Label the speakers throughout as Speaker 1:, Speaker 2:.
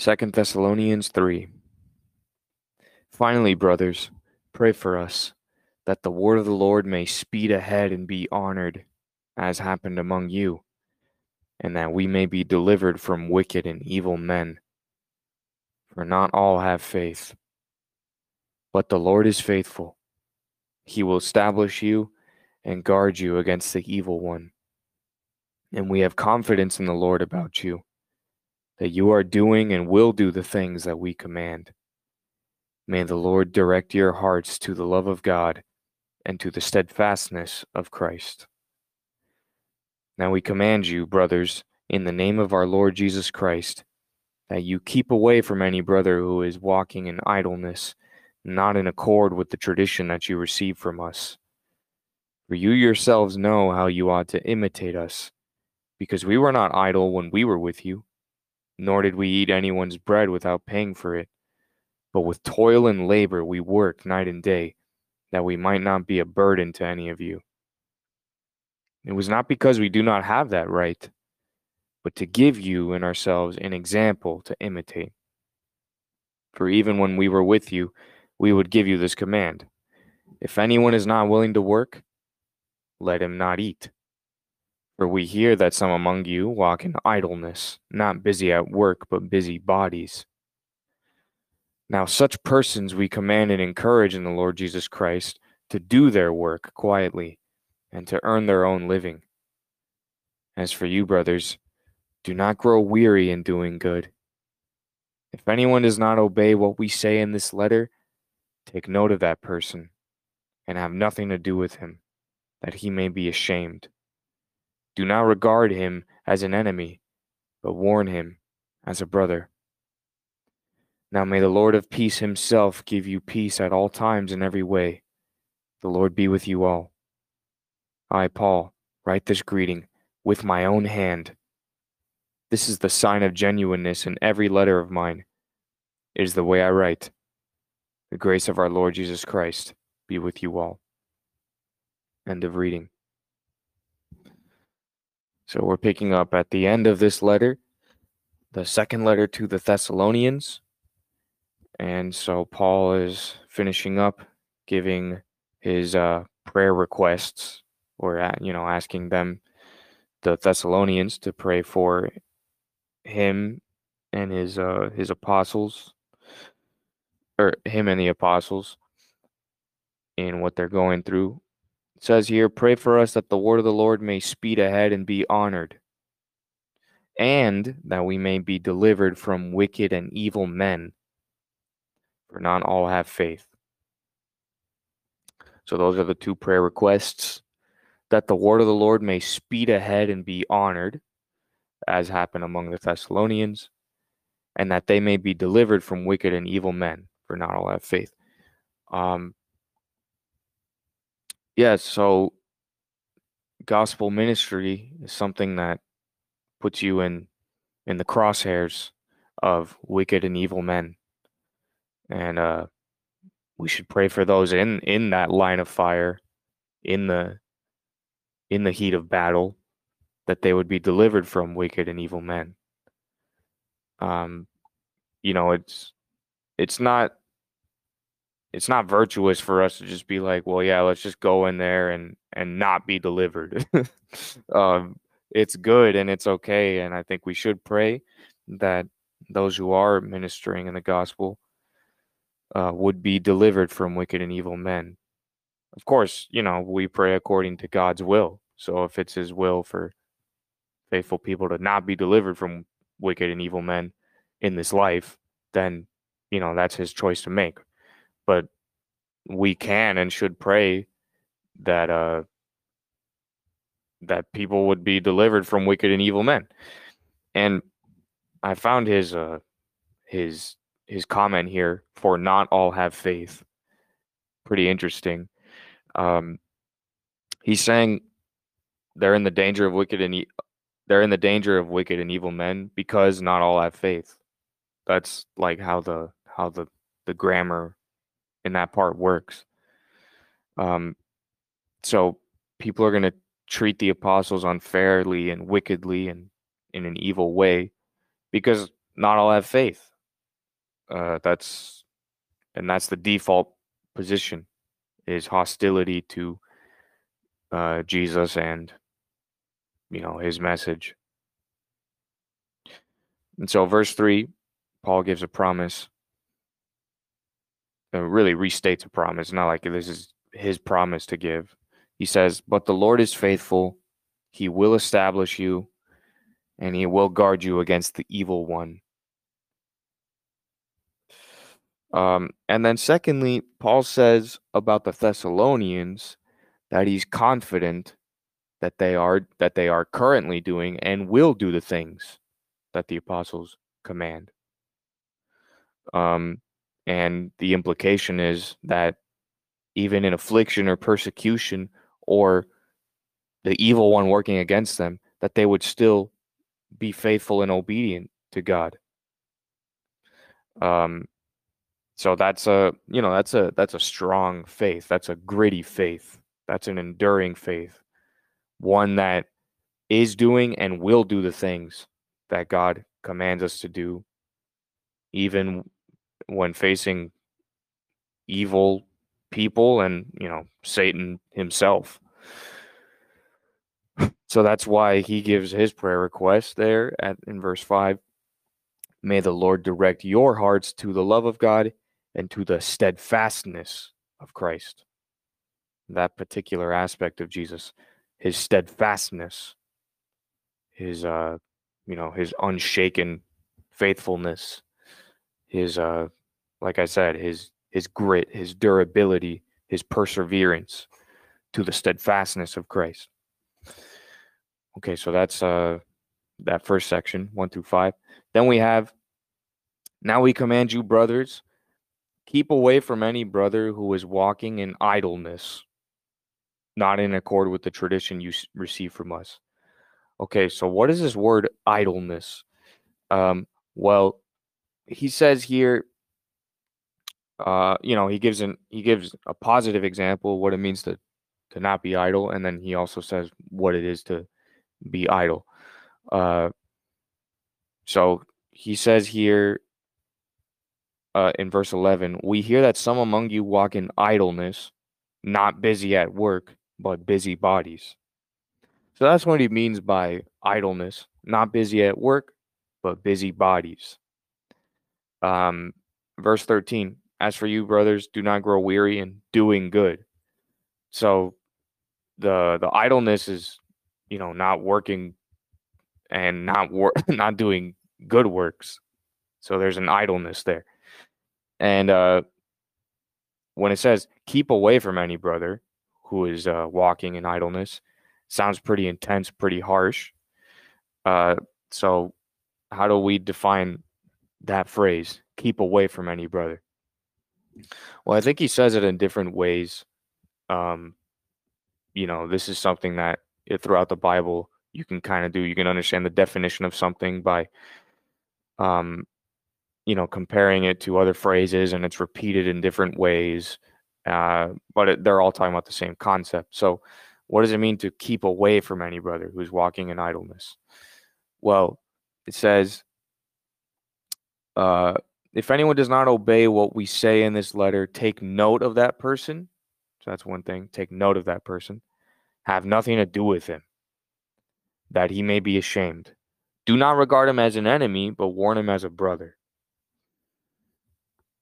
Speaker 1: 2 Thessalonians 3. Finally, brothers, pray for us, that the word of the Lord may speed ahead and be honored, as happened among you, and that we may be delivered from wicked and evil men. For not all have faith. But the Lord is faithful. He will establish you and guard you against the evil one. And we have confidence in the Lord about you, that you are doing and will do the things that we command. May the Lord direct your hearts to the love of God and to the steadfastness of Christ. Now we command you, brothers, in the name of our Lord Jesus Christ, that you keep away from any brother who is walking in idleness, not in accord with the tradition that you received from us. For you yourselves know how you ought to imitate us, because we were not idle when we were with you, nor did we eat anyone's bread without paying for it. But with toil and labor we worked night and day, that we might not be a burden to any of you. It was not because we do not have that right, but to give you and ourselves an example to imitate. For even when we were with you, we would give you this command If anyone is not willing to work, let him not eat. For we hear that some among you walk in idleness, not busy at work, but busy bodies. Now, such persons we command and encourage in the Lord Jesus Christ to do their work quietly and to earn their own living. As for you, brothers, do not grow weary in doing good. If anyone does not obey what we say in this letter, take note of that person and have nothing to do with him, that he may be ashamed. Do not regard him as an enemy, but warn him as a brother. Now may the Lord of peace himself give you peace at all times in every way. The Lord be with you all. I, Paul, write this greeting with my own hand. This is the sign of genuineness in every letter of mine. It is the way I write. The grace of our Lord Jesus Christ be with you all. End of reading. So we're picking up at the end of this letter, the second letter to the Thessalonians. And so Paul is finishing up giving his uh, prayer requests or, you know, asking them, the Thessalonians, to pray for him and his uh, his apostles, or him and the apostles, in what they're going through. It says here, pray for us that the word of the Lord may speed ahead and be honored, and that we may be delivered from wicked and evil men for not all have faith. So those are the two prayer requests that the word of the Lord may speed ahead and be honored, as happened among the Thessalonians, and that they may be delivered from wicked and evil men, for not all have faith. Um, yeah, so gospel ministry is something that puts you in in the crosshairs of wicked and evil men and uh, we should pray for those in in that line of fire, in the in the heat of battle, that they would be delivered from wicked and evil men. Um, you know, it's it's not it's not virtuous for us to just be like, well, yeah, let's just go in there and and not be delivered. um, it's good and it's okay, and I think we should pray that those who are ministering in the gospel uh, would be delivered from wicked and evil men. Of course, you know, we pray according to God's will. So if it's his will for faithful people to not be delivered from wicked and evil men in this life, then, you know, that's his choice to make. But we can and should pray that uh that people would be delivered from wicked and evil men. And I found his uh his his comment here for not all have faith. Pretty interesting. Um, he's saying they're in the danger of wicked and e- they're in the danger of wicked and evil men because not all have faith. That's like how the how the the grammar in that part works. Um, so people are going to treat the apostles unfairly and wickedly and in an evil way because not all have faith Uh, that's and that's the default position is hostility to uh, Jesus and you know his message. And so, verse three, Paul gives a promise. It really restates a promise, not like this is his promise to give. He says, "But the Lord is faithful; He will establish you, and He will guard you against the evil one." Um, and then, secondly, Paul says about the Thessalonians that he's confident that they are that they are currently doing and will do the things that the apostles command. Um, and the implication is that even in affliction or persecution or the evil one working against them, that they would still be faithful and obedient to God. Um, so that's a you know that's a that's a strong faith. That's a gritty faith. That's an enduring faith. One that is doing and will do the things that God commands us to do, even when facing evil people and you know Satan himself. So that's why he gives his prayer request there at in verse 5. May the Lord direct your hearts to the love of God and to the steadfastness of Christ. That particular aspect of Jesus, his steadfastness, his uh, you know, his unshaken faithfulness, his uh, like I said, his his grit, his durability, his perseverance to the steadfastness of Christ. Okay, so that's uh that first section, one through five. Then we have now we command you, brothers, Keep away from any brother who is walking in idleness, not in accord with the tradition you receive from us. Okay, so what is this word idleness? Um, well, he says here, uh, you know, he gives an he gives a positive example what it means to to not be idle, and then he also says what it is to be idle. Uh, so he says here uh, in verse 11, we hear that some among you walk in idleness, not busy at work, but busy bodies. So that's what he means by idleness, not busy at work, but busy bodies. Um, verse 13, as for you, brothers, do not grow weary in doing good. So the the idleness is, you know, not working and not work not doing good works. So there's an idleness there. And uh, when it says keep away from any brother who is uh, walking in idleness, sounds pretty intense, pretty harsh. Uh, so, how do we define that phrase? Keep away from any brother. Well, I think he says it in different ways. Um, you know, this is something that eh, throughout the Bible you can kind of do. You can understand the definition of something by um, you know, comparing it to other phrases and it's repeated in different ways, uh, but it, they're all talking about the same concept. So, what does it mean to keep away from any brother who's walking in idleness? Well, it says, uh, if anyone does not obey what we say in this letter, take note of that person. So that's one thing. Take note of that person. Have nothing to do with him, that he may be ashamed. Do not regard him as an enemy, but warn him as a brother.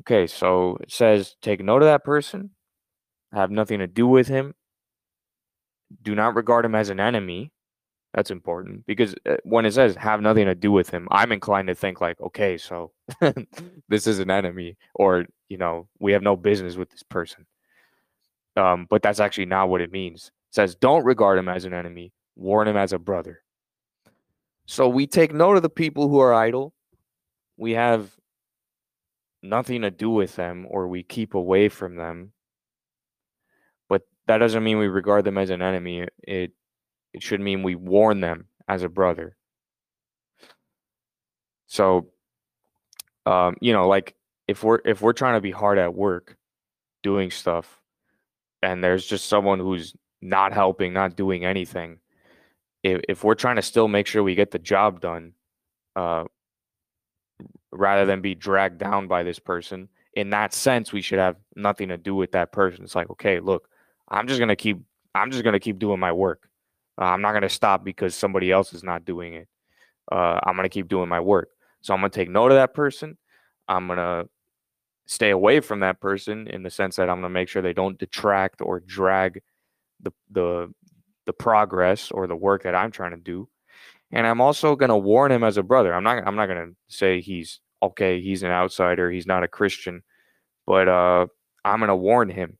Speaker 1: Okay, so it says take note of that person, have nothing to do with him, do not regard him as an enemy. That's important because uh, when it says have nothing to do with him, I'm inclined to think like, okay, so this is an enemy, or you know, we have no business with this person. Um, but that's actually not what it means. It says don't regard him as an enemy, warn him as a brother. So we take note of the people who are idle. We have nothing to do with them or we keep away from them. But that doesn't mean we regard them as an enemy. It it should mean we warn them as a brother. So um, you know, like if we're if we're trying to be hard at work doing stuff and there's just someone who's not helping, not doing anything, if if we're trying to still make sure we get the job done, uh, rather than be dragged down by this person. In that sense, we should have nothing to do with that person. It's like, okay, look, I'm just gonna keep I'm just gonna keep doing my work. Uh, I'm not gonna stop because somebody else is not doing it. Uh, I'm gonna keep doing my work. So I'm gonna take note of that person. I'm gonna stay away from that person in the sense that I'm gonna make sure they don't detract or drag the the the progress or the work that I'm trying to do. And I'm also gonna warn him as a brother. I'm not I'm not gonna say he's okay, he's an outsider, he's not a Christian, but uh, I'm gonna warn him.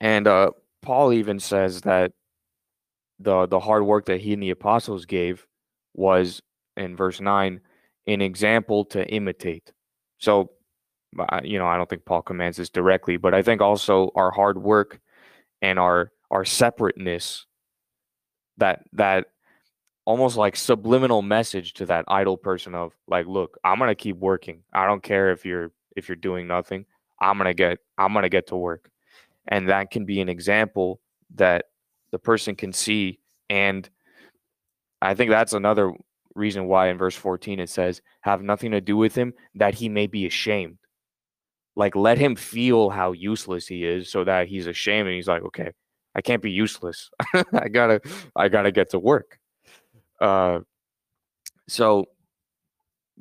Speaker 1: And uh, Paul even says that the the hard work that he and the apostles gave was in verse 9 an example to imitate. So you know, I don't think Paul commands this directly, but I think also our hard work and our our separateness that that almost like subliminal message to that idle person of like look i'm to keep working. I don't care if you're if you're doing nothing. I'm to get i'm to get to work. And that can be an example that the person can see and i think that's another reason why in verse 14 it says have nothing to do with him that he may be ashamed. Like let him feel how useless he is so that he's ashamed and he's like okay i can't be useless. I gotta i gotta get to work. Uh, so,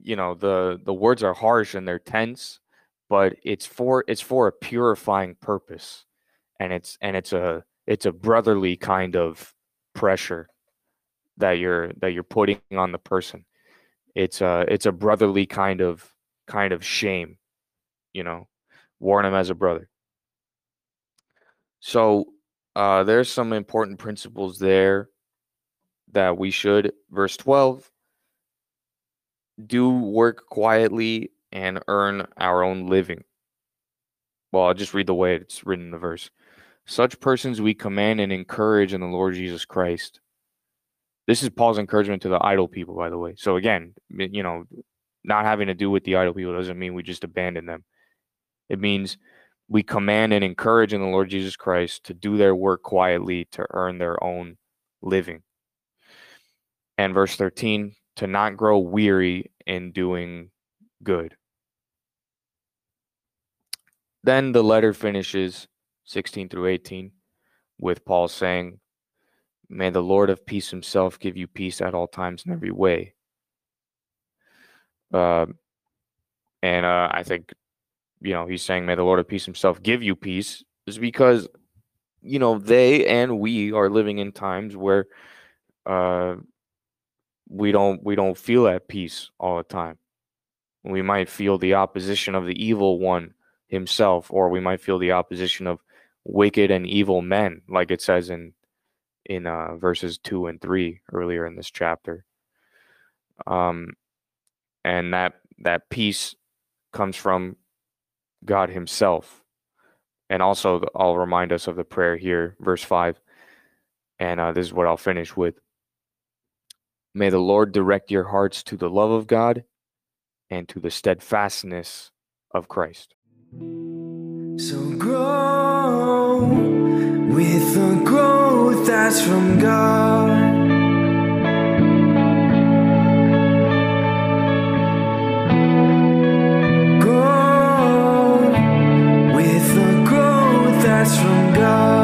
Speaker 1: you know, the the words are harsh and they're tense, but it's for it's for a purifying purpose, and it's and it's a it's a brotherly kind of pressure that you're that you're putting on the person. It's a it's a brotherly kind of kind of shame, you know, warn him as a brother. So uh, there's some important principles there that we should, verse 12, do work quietly and earn our own living. Well, I'll just read the way it's written in the verse. Such persons we command and encourage in the Lord Jesus Christ. This is Paul's encouragement to the idle people, by the way. So again, you know, not having to do with the idle people doesn't mean we just abandon them. It means we command and encourage in the Lord Jesus Christ to do their work quietly to earn their own living. And verse 13, to not grow weary in doing good. Then the letter finishes 16 through 18 with Paul saying, May the Lord of peace himself give you peace at all times in every way. Uh, and uh, I think, you know, he's saying, May the Lord of peace himself give you peace, is because, you know, they and we are living in times where uh, we don't we don't feel at peace all the time. We might feel the opposition of the evil one himself, or we might feel the opposition of wicked and evil men, like it says in in uh, verses two and three earlier in this chapter. Um, and that that peace comes from God Himself, and also I'll remind us of the prayer here, verse five, and uh, this is what I'll finish with. May the Lord direct your hearts to the love of God and to the steadfastness of Christ. So grow with the growth that's from God. Grow with the growth that's from God.